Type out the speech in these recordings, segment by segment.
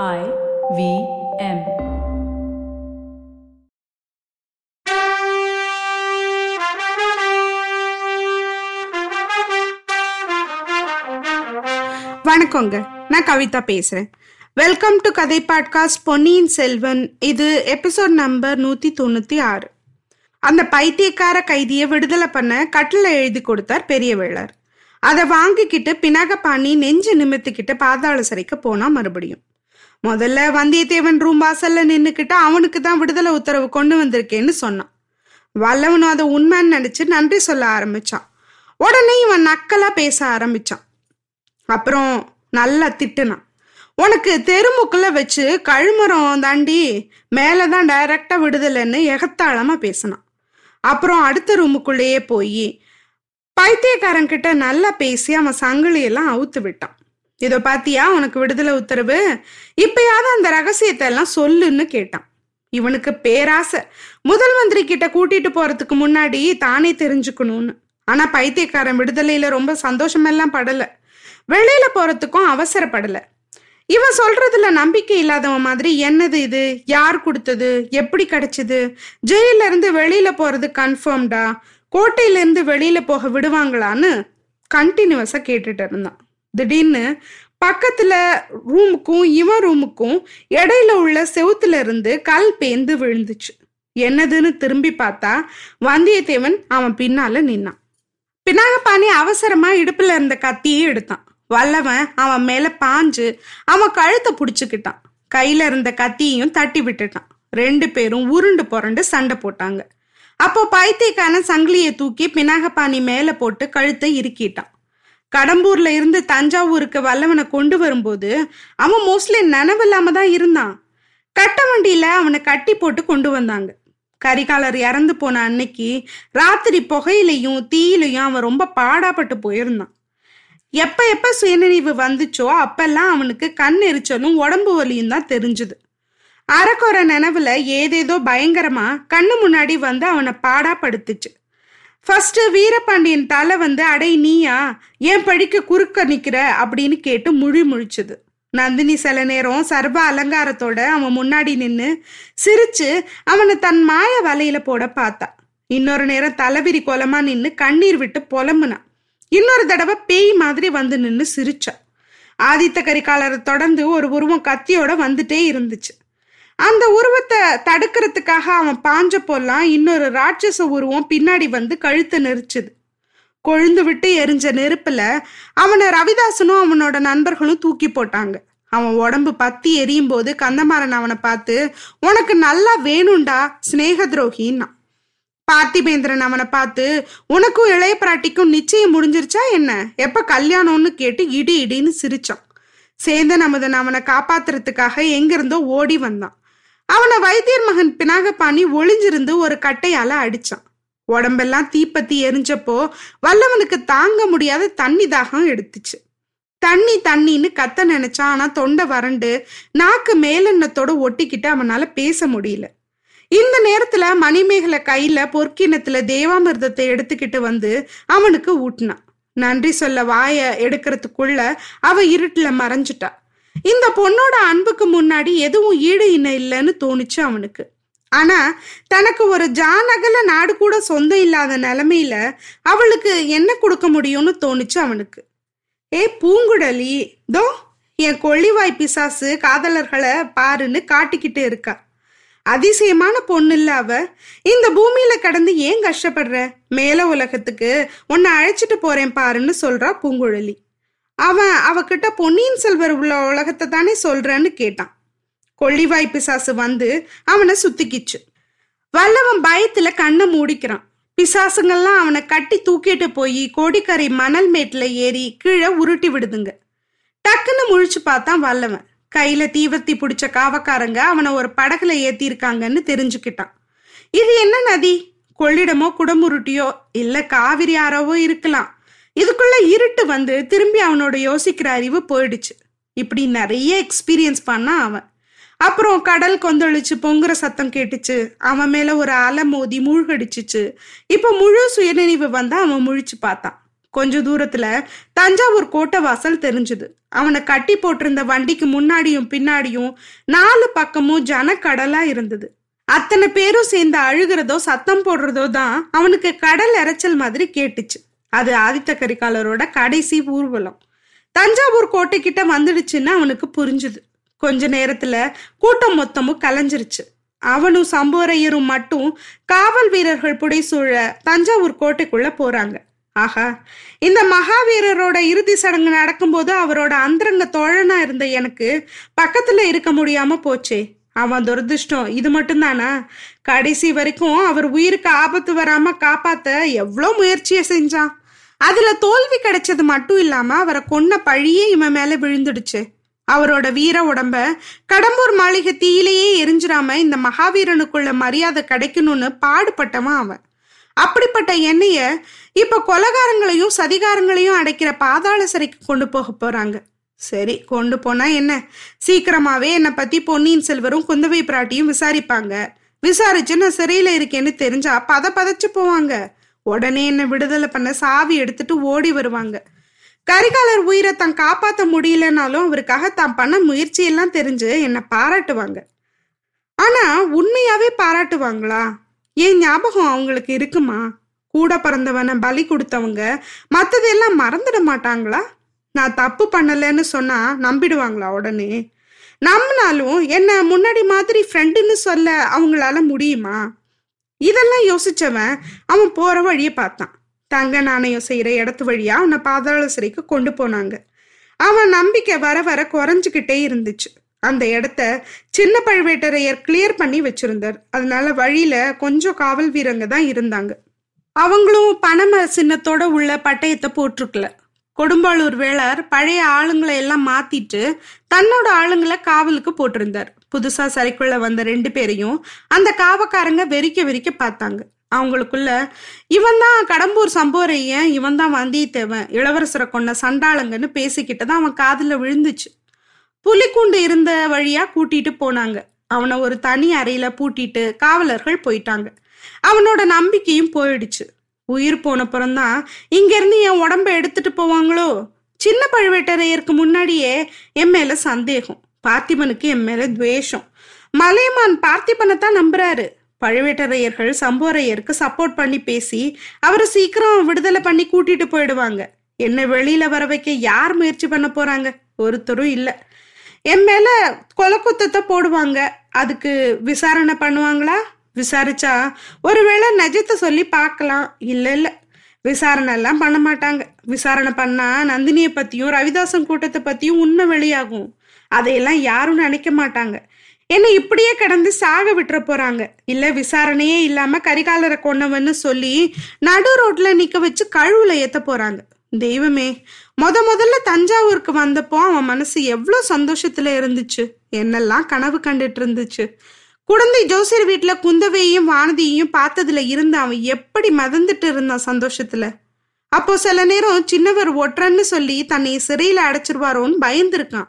I V M. வணக்கங்க. நான் கவிதா பேசுறேன். வெல்கம் டு கதை பாட்காஸ்ட் பொன்னியின் செல்வன். இது எபிசோட் நம்பர் நூத்தி தொண்ணூத்தி ஆறு. அந்த பைத்தியக்கார கைதியை விடுதலை பண்ண கட்டில எழுதி கொடுத்தார் பெரிய வேளார் அதை வாங்கிக்கிட்டு பினாகபாணி நெஞ்சு நிமித்திக்கிட்டு பாதாள சிறைக்கு போனா மறுபடியும். முதல்ல வந்தியத்தேவன் ரூம் வாசல்ல நின்னுக்கிட்டு அவனுக்கு தான் விடுதலை உத்தரவு கொண்டு வந்திருக்கேன்னு சொன்னான். வல்லவனும் அதை உண்மைன்னு நினைச்சு நன்றி சொல்ல ஆரம்பிச்சான். உடனே இவன் நக்கலா பேச ஆரம்பிச்சான். அப்புறம் நல்லா திட்டுனான். உனக்கு தெருமுக்குள்ள வச்சு கழுமரம் தாண்டி மேலதான் டைரக்டா விடுதலைன்னு எகத்தாளமா பேசினான். அப்புறம் அடுத்த ரூமுக்குள்ளேயே போய் பைத்தியக்காரன் கிட்ட நல்லா பேசி அவன் சங்கிலியெல்லாம் அவுத்து விட்டான். இதோ பாத்தியா உனக்கு விடுதலை உத்தரவு? இப்பயாவது அந்த ரகசியத்தை எல்லாம் சொல்லுன்னு கேட்டான். இவனுக்கு பேராசை. முதல் மந்திரி கிட்ட கூட்டிட்டு போறதுக்கு முன்னாடி தானே தெரிஞ்சுக்கணும்னு. ஆனா பைத்தியக்காரன் விடுதலையில ரொம்ப சந்தோஷமெல்லாம் படல. வெளியில போறதுக்கும் அவசரப்படல. இவன் சொல்றதுல நம்பிக்கை இல்லாதவன் மாதிரி என்னது இது? யார் கொடுத்தது? எப்படி கிடைச்சது? ஜெயில இருந்து வெளியில போறது கன்ஃபார்ம்டா கோட்டையில இருந்து வெளியில போக விடுவாங்களான்னு கண்டினியூஸா கேட்டுட்டு இருந்தான். திடீர்னு பக்கத்துல ரூமுக்கும் இவன் ரூமுக்கும் இடையில உள்ள செவுத்துல இருந்து கல் பேந்து விழுந்துச்சு. என்னதுன்னு திரும்பி பார்த்தா வந்தியத்தேவன் அவன் பின்னால நின்னான். பினாகபாணி அவசரமா இடுப்புல இருந்த கத்தியே எடுத்தான். வல்லவன் அவன் மேல பாஞ்சு அவன் கழுத்தை புடிச்சுக்கிட்டான். கையில இருந்த கத்தியையும் தட்டி விட்டுட்டான். ரெண்டு பேரும் உருண்டு புரண்டு சண்டை போட்டாங்க. அப்போ பைத்தியக்கான சங்கிலியை தூக்கி பினாகபாணி மேல போட்டு கழுத்தை இறுக்கிட்டான். கடம்பூர்ல இருந்து தஞ்சாவூருக்கு வல்லவனை கொண்டு வரும்போது அவன் மோஸ்ட்லி நினைவில்லாம தான் இருந்தான். கட்ட வண்டியில அவனை கட்டி போட்டு கொண்டு வந்தாங்க. கரிகாலர் இறந்து போன அன்னைக்கு ராத்திரி புகையிலையும் தீயிலையும் அவன் ரொம்ப பாடாப்பட்டு போயிருந்தான். எப்ப எப்ப சுயநினைவு வந்துச்சோ அப்பெல்லாம் அவனுக்கு கண் எரிச்சலும் உடம்பு வலியும் தான் தெரிஞ்சுது. அறக்குறை நினைவுல ஏதேதோ பயங்கரமா கண்ணு முன்னாடி வந்து அவனை பாடாப்படுத்துச்சு. ஃபஸ்ட்டு ஃபர்ஸ்ட் வீரபாண்டியன் தலை வந்து அடை நீயா? ஏன் படிக்க குறுக்க நிக்கிற? அப்படின்னு கேட்டு முழி முழிச்சது. நந்தினி சில நேரம் சர்வ அலங்காரத்தோட அவன் முன்னாடி நின்னு சிரிச்சு அவனை தன் மாய வலையில போட பார்த்தா. இன்னொரு நேரம் தலைவிரி கொலமா நின்று கண்ணீர் விட்டு புலம்புனான் இன்னொரு தடவை பேய் மாதிரி வந்து நின்று சிரிச்சா. ஆதித்த கரிகாலரை தொடர்ந்து ஒரு உருவம் கத்தியோட வந்துட்டே இருந்துச்சு. அந்த உருவத்தை தடுக்கிறதுக்காக அவன் பாஞ்ச போலாம் இன்னொரு ராட்சச உருவம் பின்னாடி வந்து கழுத்தை நெரிச்சுது. கொழுந்து விட்டு எரிஞ்ச நெருப்புல அவனை ரவிதாசனும் அவனோட நண்பர்களும் தூக்கி போட்டாங்க. அவன் உடம்பு பத்தி எரியும் போது கந்தமாறன் அவனை பார்த்து உனக்கு நல்லா வேணும்டா சிநேக துரோகின்னா. பார்த்திபேந்திரன் அவனை பார்த்து உனக்கும் இளைய பிராட்டிக்கும் நிச்சயம் முடிஞ்சிருச்சா என்ன? எப்ப கல்யாணம்னு கேட்டு இடி இடின்னு சிரிச்சான். சேந்தன் அமுதன் அவனை காப்பாத்துறதுக்காக எங்கிருந்தோ ஓடி வந்தான். அவனை வைத்தியர் மகன் பினாகபாணி ஒளிஞ்சிருந்து ஒரு கட்டையால அடிச்சான். உடம்பெல்லாம் தீப்பத்தி எரிஞ்சப்போ வல்லவனுக்கு தாங்க முடியாத தண்ணி தாகம் எடுத்துச்சு. தண்ணி தண்ணின்னு கத்த நினைச்சான் ஆனா தொண்டை வறண்டு நாக்கு மேலெண்ணத்தோட ஒட்டிக்கிட்டு அவனால பேச முடியல. இந்த நேரத்துல மணிமேகலை கையில பொற்கிணத்துல தேவாமிர்தத்தை எடுத்துக்கிட்டு வந்து அவனுக்கு ஊட்டினான். நன்றி சொல்ல வாய எடுக்கிறதுக்குள்ள அவ இருட்டுல மறைஞ்சிட்டா. இந்த பொண்ணோட அன்புக்கு முன்னாடி எதுவும் ஈடு இணை இல்லைன்னு தோணுச்சு அவனுக்கு. ஆனா தனக்கு ஒரு ஜானகல நாடு கூட சொந்தம் இல்லாத நிலைமையில அவளுக்கு என்ன கொடுக்க முடியும்னு தோணுச்சு அவனுக்கு. ஏ பூங்குழலி தோ என் கொள்ளிவாய் பிசாசு காதலர்களை பாருன்னு காட்டிக்கிட்டு இருக்கா. அதிசயமான பொண்ணு இல்ல அவ. இந்த பூமியில கடந்து ஏன் கஷ்டப்படுற? மேல உலகத்துக்கு உன்னை அழைச்சிட்டு போறேன் பாருன்னு சொல்றா பூங்குழலி. அவன் அவகிட்ட பொன்னியின் செல்வர் உள்ள உலகத்தை தானே சொல்றன்னு கேட்டான். கொள்ளிவாய் பிசாசு வந்து அவனை சுத்திக்கிச்சு. வல்லவன் பயத்துல கண்ணை மூடிக்கிறான். பிசாசுங்கள்லாம் அவனை கட்டி தூக்கிட்டு போய் கோடிக்கரை மணல் மேட்டில் ஏறி கீழே உருட்டி விடுதுங்க. டக்குன்னு முழிச்சு பார்த்தான் வல்லவன். கையில தீவர்த்தி பிடிச்ச காவக்காரங்க அவனை ஒரு படகுல ஏத்திருக்காங்கன்னு தெரிஞ்சுக்கிட்டான். இது என்ன நதி? கொள்ளிடமோ குடமுருட்டியோ இல்ல காவிரி ஆறவோ இருக்கலாம். இதுக்குள்ள இருட்டு வந்து திரும்பி அவனோட யோசிக்கிற அறிவு போயிடுச்சு. இப்படி நிறைய எக்ஸ்பீரியன்ஸ் பண்ணான் அவன். அப்புறம் கடல் கொந்தளிச்சு பொங்குற சத்தம் கேட்டுச்சு. அவன் மேல ஒரு அலை மோதி மூழ்கடிச்சிச்சு. இப்போ முழு சுயநினைவு வந்து அவன் முழிச்சு பார்த்தான். கொஞ்ச தூரத்துல தஞ்சாவூர் கோட்டை வாசல் தெரிஞ்சுது. அவனை கட்டி போட்டிருந்த வண்டிக்கு முன்னாடியும் பின்னாடியும் நாலு பக்கமும் ஜனக்கடலா இருந்தது. அத்தனை பேரும் சேர்ந்து அழுகிறதோ சத்தம் போடுறதோ தான் அவனுக்கு கடல் இறைச்சல் மாதிரி கேட்டுச்சு. அது ஆதித்த கரிகாலரோட கடைசி ஊர்வலம். தஞ்சாவூர் கோட்டை கிட்ட வந்துடுச்சுன்னு அவனுக்கு புரிஞ்சுது. கொஞ்ச நேரத்துல கூட்டம் மொத்தமும் கலைஞ்சிருச்சு. அவனும் சம்போரையரும் மட்டும் காவல் வீரர்கள் புடைசூழ தஞ்சாவூர் கோட்டைக்குள்ள போறாங்க. ஆஹா இந்த மகாவீரரோட இறுதி சடங்கு நடக்கும்போது அவரோட அந்தரங்க தோழனா இருந்த எனக்கு பக்கத்துல இருக்க முடியாம போச்சே. அவன் துரதிருஷ்டம் இது மட்டும்தானா? கடைசி வரைக்கும் அவர் உயிருக்கு ஆபத்து வராம காப்பாத்த எவ்வளோ முயற்சியை செஞ்சான். அதுல தோல்வி கிடைச்சது மட்டும் இல்லாம அவரை கொன்ன பழியே இவன் மேல விழுந்துடுச்சு. அவரோட வீர உடம்ப கடம்பூர் மாளிகை தீயிலேயே எரிஞ்சிராம இந்த மகாவீரனுக்குள்ள மரியாதை கிடைக்கணும்னு பாடுபட்டவன் அவன். அப்படிப்பட்ட எண்ணெய இப்ப கொலகாரங்களையும் சதிகாரங்களையும் அடைக்கிற பாதாள சிறைக்கு கொண்டு போக போறாங்க. சரி கொண்டு போனா என்ன? சீக்கிரமாவே என்னை பத்தி பொன்னியின் செல்வரும் குந்தவை பிராட்டியும் விசாரிப்பாங்க. விசாரிச்சு நான் சிறையில இருக்கேன்னு தெரிஞ்சா பத பதச்சு போவாங்க. உடனே என்ன விடுதலை பண்ண சாவி எடுத்துட்டு ஓடி வருவாங்க. கரிகாலர் உயிரை தான் காப்பாத்த முடியலனாலும் அவருக்காக தான் பண்ண முயற்சியெல்லாம் தெரிஞ்சு என்னை பாராட்டுவாங்க. ஆனா உண்மையாவே பாராட்டுவாங்களா? ஏன் ஞாபகம் அவங்களுக்கு இருக்குமா? கூட பிறந்தவனை பலி கொடுத்தவங்க மத்ததெல்லாம் மறந்துட மாட்டாங்களா? நான் தப்பு பண்ணலன்னு சொன்னா நம்பிடுவாங்களா உடனே? நம்பினாலும் என்ன முன்னாடி மாதிரி ஃப்ரெண்டுன்னு சொல்ல அவங்களால முடியுமா? இதெல்லாம் யோசிச்சவன் அவன் போற வழிய பார்த்தான். தங்க நாணயம் செய்யற இடத்து வழியா அவனை பாதாள சிறைக்கு கொண்டு போனாங்க. அவன் நம்பிக்கை வர வர குறைஞ்சுக்கிட்டே இருந்துச்சு. அந்த இடத்த சின்ன பழுவேட்டரையர் கிளியர் பண்ணி வச்சிருந்தார். அதனால வழியில கொஞ்சம் காவல் வீரங்க தான் இருந்தாங்க. அவங்களும் பணம சின்னத்தோட உள்ள பட்டயத்தை போட்டிருக்கல. கொடும்பாளூர் வேளார் பழைய ஆளுங்களை எல்லாம் மாத்திட்டு தன்னோட ஆளுங்களை காவலுக்கு போட்டிருந்தார். புதுசா சரிக்குள்ள வந்த ரெண்டு பேரையும் அந்த காவக்காரங்க வெறிக்க வெறிக்க பார்த்தாங்க. அவங்களுக்குள்ள இவன் தான் கடம்பூர் சம்போரையன் இவன் தான் வந்தியத்தேவன் இளவரசரை கொண்ட சண்டாளங்கன்னு பேசிக்கிட்டு தான் அவன் காதுல விழுந்துச்சு. புலிக்கூண்டு இருந்த வழியா கூட்டிட்டு போனாங்க. அவனை ஒரு தனி அறையில பூட்டிட்டு காவலர்கள் போயிட்டாங்க. அவனோட நம்பிக்கையும் போயிடுச்சு. உயிர் போனப்புறம்தான் இங்கேருந்து என் உடம்ப எடுத்துட்டு போவாங்களோ? சின்ன பழுவேட்டரையருக்கு முன்னாடியே என் மேல சந்தேகம். பார்த்திபனுக்கு என் மேல துவேஷம். மலையமான் பார்த்திபனை தான் நம்புறாரு. பழுவேட்டரையர்கள் சம்போரையருக்கு சப்போர்ட் பண்ணி பேசி அவரை சீக்கிரம் விடுதலை பண்ணி கூட்டிட்டு போயிடுவாங்க. என்ன வெளியில வர வைக்க யார் முயற்சி பண்ண போறாங்க? ஒருத்தரும் இல்லை. என் மேல கொலக்குத்தத்தை போடுவாங்க. அதுக்கு விசாரணை பண்ணுவாங்களா? விசாரிச்சா ஒருவேளை நிஜத்தை சொல்லி பார்க்கலாம். இல்லை இல்லை. விசாரணை எல்லாம் பண்ண மாட்டாங்க. விசாரணை பண்ணா நந்தினியை பத்தியும் ரவிதாசன் கூட்டத்தை பத்தியும் உண்மை வெளியாகும். அதையெல்லாம் யாரும் நினைக்க மாட்டாங்க. என்ன இப்படியே கடந்து சாக விட்டுற போறாங்க. இல்ல விசாரணையே இல்லாம கரிகாலரை கொண்டவன்னு சொல்லி நடு ரோட்ல நிக்க வச்சு கழுவுல ஏத்த போறாங்க. தெய்வமே முத முதல்ல தஞ்சாவூருக்கு வந்தப்போ அவன் மனசு எவ்வளவு சந்தோஷத்துல இருந்துச்சு. என்னெல்லாம் கனவு கண்டுட்டு இருந்துச்சு. குழந்தை ஜோசியர் வீட்டுல குந்தவையும் வானதியையும் பார்த்ததுல இருந்து அவன் எப்படி மதந்துட்டு இருந்தான் சந்தோஷத்துல. அப்போ சில நேரம் சின்னவர் ஒற்றன்னு சொல்லி தன்னை சிறையில அடைச்சிருவாரோன்னு பயந்துருக்கான்.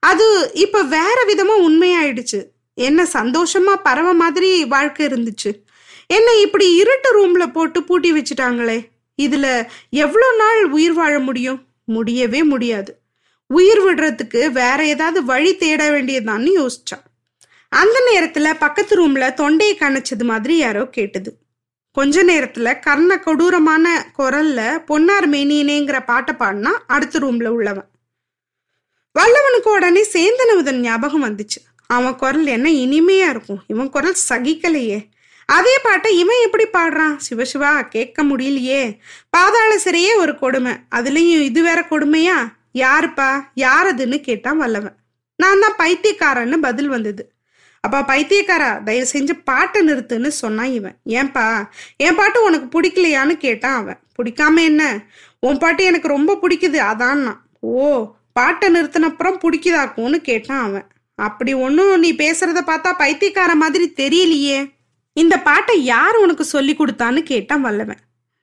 அது இப்ப வேற விதமா உண்மையாயிடுச்சு. என்ன சந்தோஷமா பரவ மாதிரி வாழ்க்கை இருந்துச்சு. என்ன இப்படி இருட்டு ரூம்ல போட்டு பூட்டி வச்சுட்டாங்களே. இதுல எவ்வளோ நாள் உயிர் வாழ முடியும்? முடியவே முடியாது. உயிர் விடுறதுக்கு வேற ஏதாவது வழி தேட வேண்டியதான்னு யோசிச்சான். அந்த நேரத்துல பக்கத்து ரூம்ல தொண்டையை கணச்சது மாதிரி யாரோ கேட்டது. கொஞ்ச நேரத்துல கர்ண கொடூரமான குரல்ல பொன்னார் மேனியனேங்கிற பாட்டை பாடினா அடுத்த ரூம்ல உள்ளவன். வல்லவனுக்கு உடனே சேந்தனவுதன் ஞாபகம் வந்துச்சு. அவன் குரல் என்ன இனிமையா இருக்கும். இவன் குரல் சகிக்கலையே. அதே பாட்டை இவன் எப்படி பாடுறான்? சிவசிவா கேட்க முடியலையே. பாதாள சிறையே ஒரு கொடுமை. அதுலயும் இது வேற கொடுமையா? யாருப்பா? யார் அதுன்னு கேட்டான் வல்லவன். நான் தான் பைத்தியக்காரன்னு பதில் வந்தது. அப்பா பைத்தியக்காரா தயவு செஞ்சு பாட்டை நிறுத்துன்னு சொன்னான் இவன். ஏன்பா? என் பாட்டு உனக்கு பிடிக்கலையான்னு கேட்டான் அவன். பிடிக்காம என்ன? உன் பாட்டு எனக்கு ரொம்ப பிடிக்குது அதான் ஓ பாட்டை நிறுத்தினப்புறம் பிடிக்குதாக்கும்னு கேட்டான் அவன். அப்படி ஒன்றும் நீ பேசுறத பார்த்தா பைத்தியக்கார மாதிரி தெரியலையே. இந்த பாட்டை யார் உனக்கு சொல்லி கொடுத்தான்னு கேட்டான் வல்லவன்.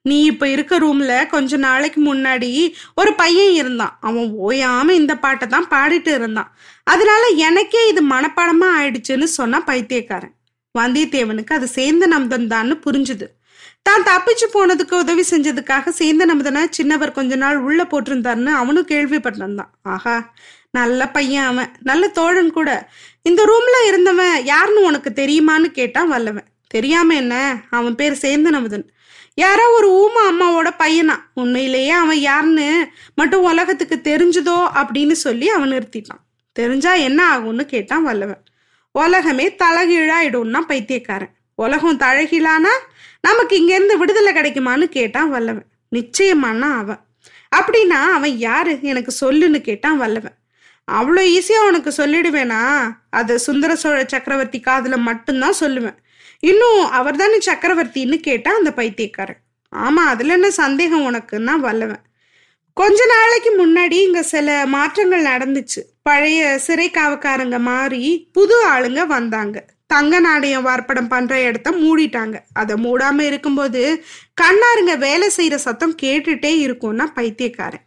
நீ இப்ப இருக்க ரூம்ல கொஞ்ச நாளைக்கு முன்னாடி ஒரு பையன் இருந்தான். அவன் ஓயாம இந்த பாட்டை தான் பாடிட்டு இருந்தான். அதனால எனக்கே இது மனப்பாடமா ஆயிடுச்சுன்னு சொன்னா பைத்தியக்காரன். வந்தியத்தேவனுக்கு அது சேர்ந்த நம்பன் தான்னு புரிஞ்சுது. தான் தப்பிச்சு போனதுக்கு உதவி செஞ்சதுக்காக சேர்ந்த நம்பதனா சின்னவர் கொஞ்ச நாள் உள்ள போட்டிருந்தாருன்னு அவனும் கேள்விப்பட்டிருந்தான். ஆஹா நல்ல பையன் அவன். நல்ல தோழன் கூட. இந்த ரூம்ல இருந்தவன் யாருன்னு உனக்கு தெரியுமான்னு கேட்டான் வல்லவன். தெரியாம என்ன? அவன் பேர் சேந்தன் அமுதன் யாரோ ஒரு ஊமா அம்மாவோட பையனா? உண்மையிலேயே அவன் யாருன்னு மட்டும் உலகத்துக்கு தெரிஞ்சதோ அப்படின்னு சொல்லி அவன் நிறுத்திட்டான். தெரிஞ்சா என்ன ஆகும்னு கேட்டான் வல்லவன். உலகமே தலகீழாயிடும்னா பைத்தியக்காரன். உலகம் தழகிலானா நமக்கு இங்கேருந்து விடுதலை கிடைக்குமான்னு கேட்டான் வல்லவன். நிச்சயமானா அவன். அப்படின்னா அவன் யாரு? எனக்கு சொல்லுன்னு கேட்டான் வல்லவன். அவ்வளோ ஈஸியாக உனக்கு சொல்லிடுவேனா? அது சுந்தர சோழ சக்கரவர்த்தி காதில் மட்டும்தான் சொல்லுவேன். இன்னும் அவர் தானே சக்கரவர்த்தின்னு கேட்டான் அந்த பைத்தியக்காரன். ஆமாம் அதில் என்ன சந்தேகம் உனக்குன்னா வல்லவன். கொஞ்ச நாளைக்கு முன்னாடி இங்க சில மாற்றங்கள் நடந்துச்சு. பழைய சிறை காவக்காரங்க மாறி புது ஆளுங்க வந்தாங்க. தங்க நாணயம் வார்ப்படம் பண்ற இடத்த மூடிட்டாங்க. அதை மூடாம இருக்கும்போது கண்ணாருங்க வேலை செய்யற சத்தம் கேட்டுட்டே இருக்கும்னா பைத்தியக்காரன்.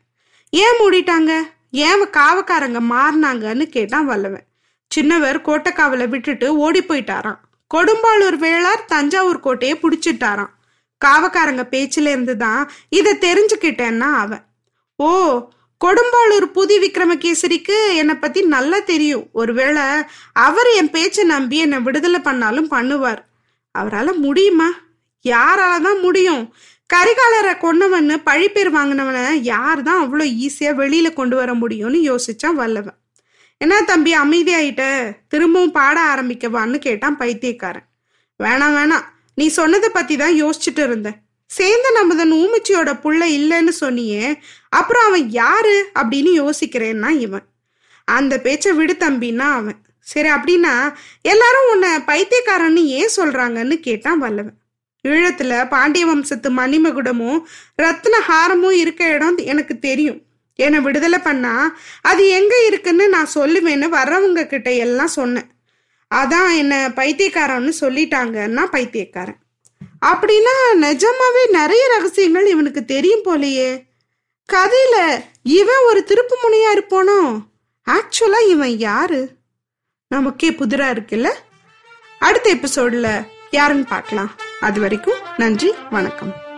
ஏன் மூடிட்டாங்க? ஏன் காவக்காரங்க மாறினாங்கன்னு கேட்டான் வல்லவன். சின்னவர் கோட்டைக்காவலை விட்டுட்டு ஓடி போயிட்டாராம். கொடும்பாளூர் வேளார் தஞ்சாவூர் கோட்டையை பிடிச்சிட்டாராம். காவக்காரங்க பேச்சுல இருந்து தான் இதை தெரிஞ்சுக்கிட்டேன்னா அவன். ஓ கொடும்பாளூர் புதி விக்ரமகேசரிக்கு என்னை பத்தி நல்லா தெரியும். ஒருவேளை அவர் என் பேச்சை நம்பி என்னை விடுதலை பண்ணாலும் பண்ணுவார். அவரால் முடியுமா? யாரால தான் முடியும்? கரிகாலரை கொன்னவன்னு பழிப்பேர் வாங்கினவனை யார் தான் அவ்வளோ ஈஸியாக வெளியில் கொண்டு வர முடியும்னு யோசிச்சான் வல்லவன். என்ன தம்பி அமைதியாயிட்ட? திரும்பவும் பாட ஆரம்பிக்கவான்னு கேட்டான் பைத்தியக்காரன். வேணாம் வேணாம் நீ சொன்னதை பத்தி தான் யோசிச்சுட்டு இருந்தேன். சேர்ந்த நமதன் ஊமிச்சியோட புள்ள இல்லைன்னு சொன்னியே அப்புறம் அவன் யாரு அப்படின்னு யோசிக்கிறேன்னா இவன். அந்த பேச்சை விடு தம்பின்னா அவன். சரி அப்படின்னா எல்லாரும் உன்னை பைத்தியக்காரன்னு ஏன் சொல்றாங்கன்னு கேட்டான் வல்லவன். ஈழத்துல பாண்டிய வம்சத்து மணிமகுடமும் ரத்ன ஹாரமும் இருக்க இடம் எனக்கு தெரியும். என்னை விடுதலை பண்ணா அது எங்க இருக்குன்னு நான் சொல்லுவேன்னு வர்றவங்க கிட்ட எல்லாம் சொன்னேன். அதான் என்ன பைத்தியக்காரன்னு சொல்லிட்டாங்கன்னா பைத்தியக்காரன். அப்படின்னா நிஜமாவே நிறைய ரகசியங்கள் இவனுக்கு தெரியும் போலையே. கதையில இவன் ஒரு திருப்பு முனையா இருப்பானோ? ஆக்சுவலா இவன் யாரு? நமக்கே புதிரா இருக்குல்ல? அடுத்த எபிசோட்ல யாருன்னு பார்க்கலாம். அது வரைக்கும் நன்றி வணக்கம்.